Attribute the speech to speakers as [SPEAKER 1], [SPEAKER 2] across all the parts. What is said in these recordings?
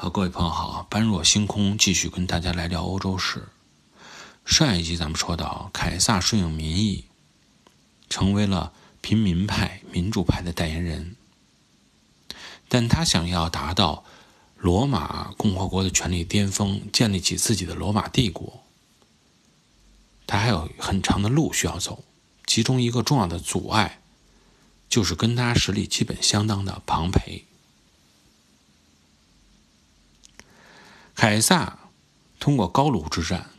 [SPEAKER 1] 好，各位朋友好，般若星空继续跟大家来聊欧洲史。上一集咱们说到，凯撒顺应民意，成为了平民派、民主派的代言人，但他想要达到罗马共和国的权力巅峰，建立起自己的罗马帝国，他还有很长的路需要走。其中一个重要的阻碍，就是跟他实力基本相当的庞培。凯撒通过高卢之战，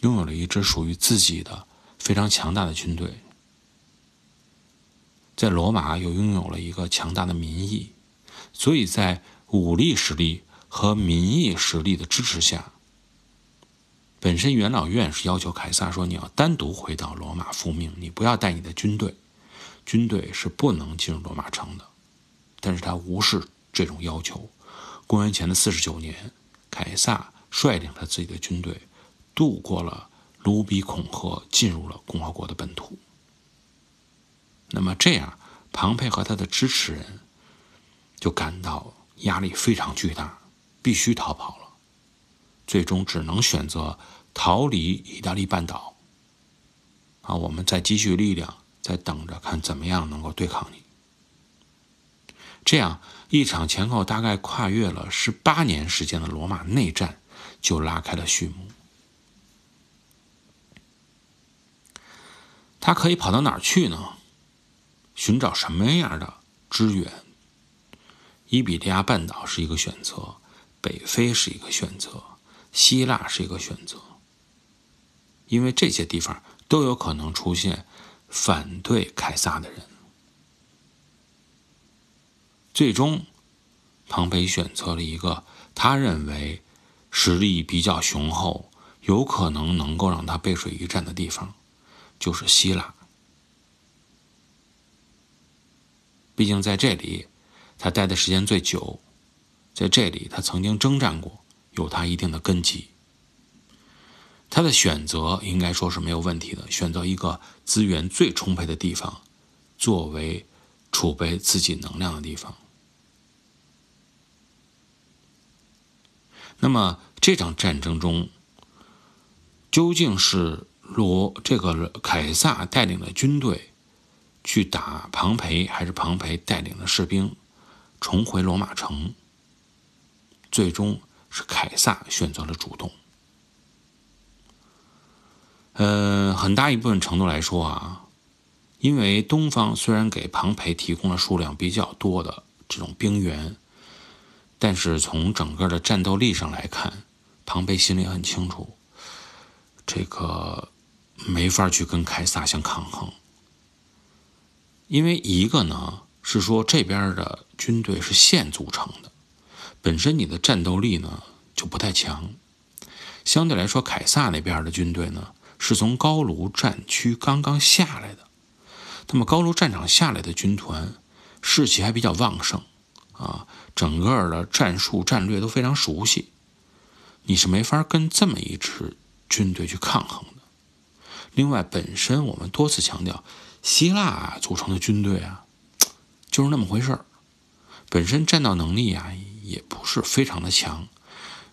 [SPEAKER 1] 拥有了一支属于自己的非常强大的军队，在罗马又拥有了一个强大的民意，所以在武力实力和民意实力的支持下，本身元老院是要求凯撒说：“你要单独回到罗马复命，你不要带你的军队，军队是不能进入罗马城的。”但是他无视这种要求。公元前的四十九年。凯撒率领着自己的军队渡过了卢比孔河，进入了共和国的本土。那么这样，庞培和他的支持人就感到压力非常巨大，必须逃跑了。最终只能选择逃离意大利半岛。啊，我们再积蓄力量，再等着看怎么样能够对抗你。这样一场前后大概跨越了十八年时间的罗马内战就拉开了序幕。他可以跑到哪儿去呢？寻找什么样的支援？伊比利亚半岛是一个选择，北非是一个选择，希腊是一个选择。因为这些地方都有可能出现反对凯撒的人。最终，庞培选择了一个他认为实力比较雄厚、有可能能够让他背水一战的地方，就是希腊。毕竟在这里，他待的时间最久，在这里他曾经征战过，有他一定的根基。他的选择应该说是没有问题的，选择一个资源最充沛的地方，作为储备自己能量的地方。那么这场战争中，究竟是罗这个凯撒带领的军队去打庞培，还是庞培带领的士兵重回罗马城？最终是凯撒选择了主动。呃，很大一部分程度来说啊，因为东方虽然给庞培提供了数量比较多的这种兵源。但是从整个的战斗力上来看，庞培心里很清楚，这个没法去跟凯撒相抗衡。因为一个呢是说这边的军队是县组成的，本身你的战斗力呢就不太强。相对来说，凯撒那边的军队呢是从高卢战区刚刚下来的，那么高卢战场下来的军团士气还比较旺盛。整个的战术战略都非常熟悉，你是没法跟这么一支军队去抗衡的。另外，本身我们多次强调，希腊组成的军队啊，就是那么回事儿，本身战斗能力啊也不是非常的强。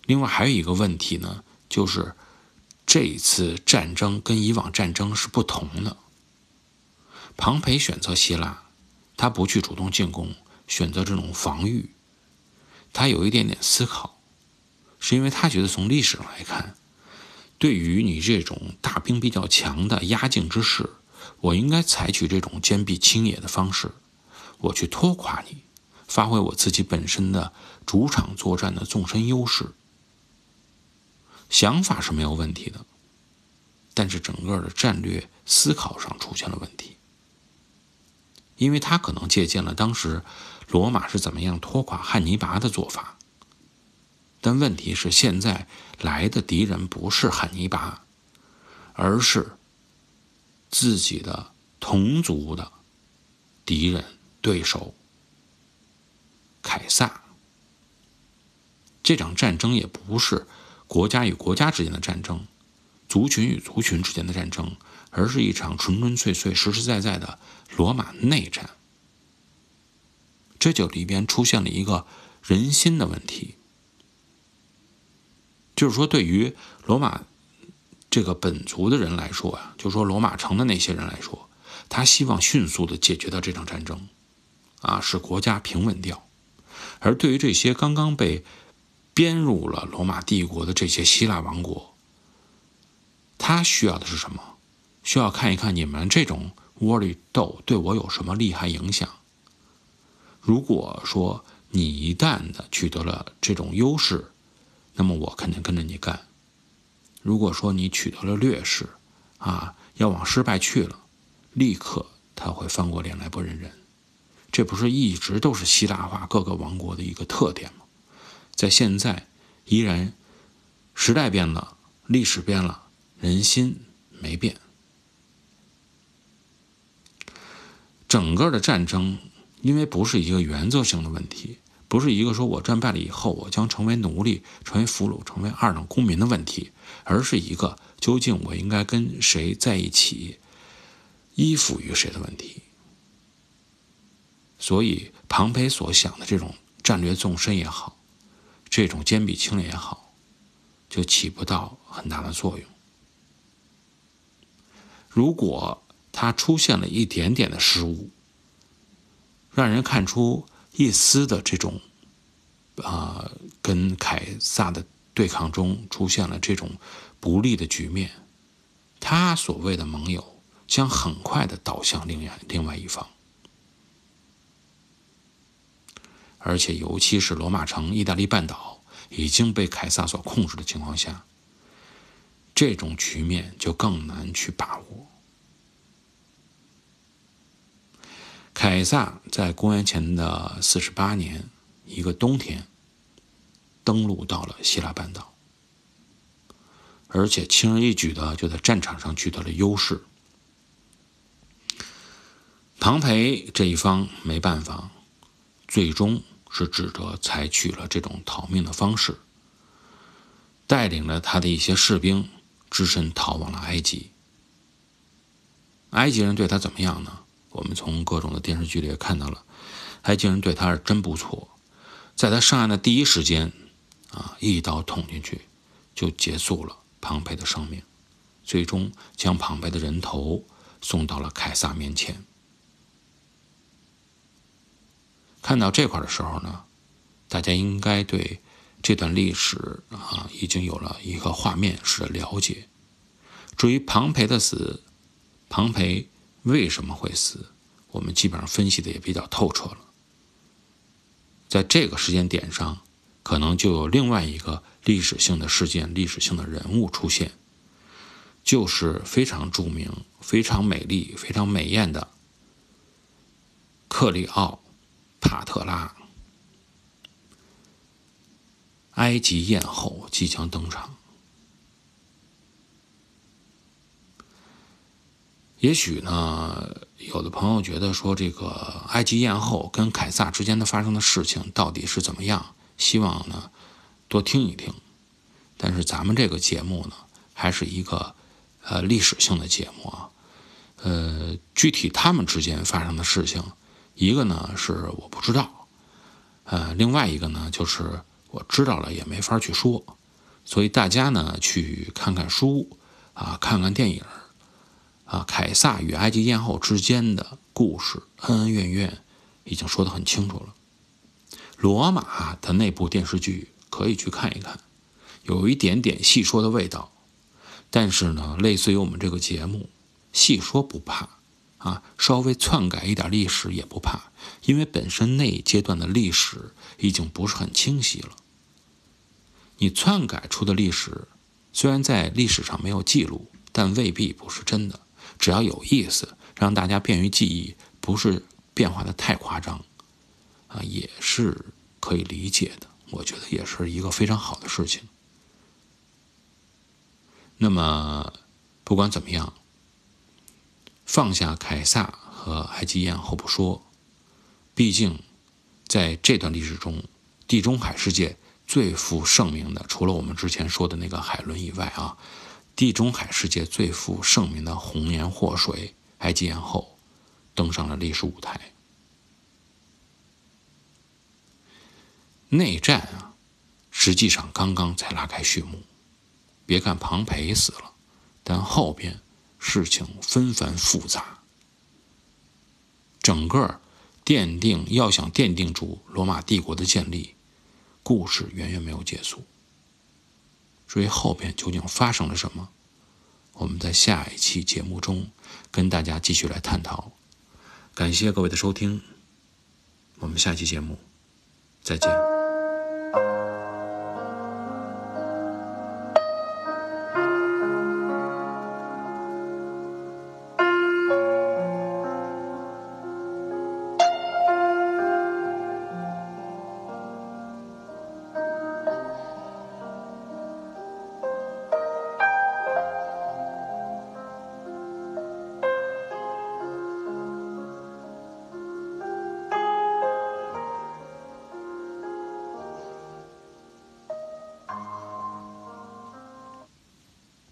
[SPEAKER 1] 另外还有一个问题呢，就是这一次战争跟以往战争是不同的。庞培选择希腊，他不去主动进攻。选择这种防御，他有一点点思考，是因为他觉得从历史上来看，对于你这种大兵比较强的压境之势，我应该采取这种坚壁清野的方式，我去拖垮你，发挥我自己本身的主场作战的纵深优势。想法是没有问题的，但是整个的战略思考上出现了问题，因为他可能借鉴了当时。罗马是怎么样拖垮汉尼拔的做法？但问题是，现在来的敌人不是汉尼拔，而是自己的同族的敌人、对手凯撒。这场战争也不是国家与国家之间的战争，族群与族群之间的战争，而是一场纯纯粹粹、实实在在的罗马内战。这就里边出现了一个人心的问题，就是说，对于罗马这个本族的人来说啊，就说罗马城的那些人来说，他希望迅速的解决掉这场战争，啊，使国家平稳掉。而对于这些刚刚被编入了罗马帝国的这些希腊王国，他需要的是什么？需要看一看你们这种窝里斗对我有什么利害影响。如果说你一旦的取得了这种优势，那么我肯定跟着你干。如果说你取得了劣势，啊，要往失败去了，立刻他会翻过脸来不认人。这不是一直都是希腊化各个王国的一个特点吗？在现在依然，时代变了，历史变了，人心没变。整个的战争，因为不是一个原则性的问题，不是一个说我战败了以后我将成为奴隶、成为俘虏、成为二等公民的问题，而是一个究竟我应该跟谁在一起，依附于谁的问题。所以，庞培所想的这种战略纵深也好，这种坚壁清野也好，就起不到很大的作用。如果他出现了一点点的失误，让人看出一丝的这种，啊，跟凯撒的对抗中出现了这种不利的局面，他所谓的盟友将很快的倒向另外另外一方，而且尤其是罗马城、意大利半岛已经被凯撒所控制的情况下，这种局面就更难去把握。凯撒在公元前的四十八年一个冬天，登陆到了希腊半岛，而且轻而易举的就在战场上取得了优势。庞培这一方没办法，最终是只得采取了这种逃命的方式，带领了他的一些士兵，只身逃往了埃及。埃及人对他怎么样呢？我们从各种的电视剧里也看到了，埃及人对他是真不错，在他上岸的第一时间，啊，一刀捅进去，就结束了庞培的生命，最终将庞培的人头送到了凯撒面前。看到这块的时候呢，大家应该对这段历史啊已经有了一个画面式的了解。至于庞培的死，庞培。为什么会死？我们基本上分析的也比较透彻了。在这个时间点上，可能就有另外一个历史性的事件、历史性的人物出现，就是非常著名、非常美丽、非常美艳的克里奥帕特拉，埃及艳后即将登场。也许呢，有的朋友觉得说这个埃及艳后跟凯撒之间的发生的事情到底是怎么样？希望呢多听一听。但是咱们这个节目呢，还是一个呃历史性的节目啊。呃，具体他们之间发生的事情，一个呢是我不知道，呃，另外一个呢就是我知道了也没法去说。所以大家呢去看看书啊，看看电影。啊，凯撒与埃及艳后之间的故事，恩恩怨怨，已经说得很清楚了。罗马的那部电视剧可以去看一看，有一点点细说的味道。但是呢，类似于我们这个节目，细说不怕，啊，稍微篡改一点历史也不怕，因为本身那一阶段的历史已经不是很清晰了。你篡改出的历史，虽然在历史上没有记录，但未必不是真的。只要有意思，让大家便于记忆，不是变化的太夸张，啊，也是可以理解的。我觉得也是一个非常好的事情。那么，不管怎么样，放下凯撒和埃及艳后不说，毕竟在这段历史中，地中海世界最负盛名的，除了我们之前说的那个海伦以外啊。地中海世界最负盛名的红颜祸水埃及艳后登上了历史舞台。内战啊，实际上刚刚才拉开序幕。别看庞培死了，但后边事情纷繁复杂，整个奠定要想奠定住罗马帝国的建立，故事远远没有结束。至于后边究竟发生了什么，我们在下一期节目中跟大家继续来探讨。感谢各位的收听，我们下期节目再见。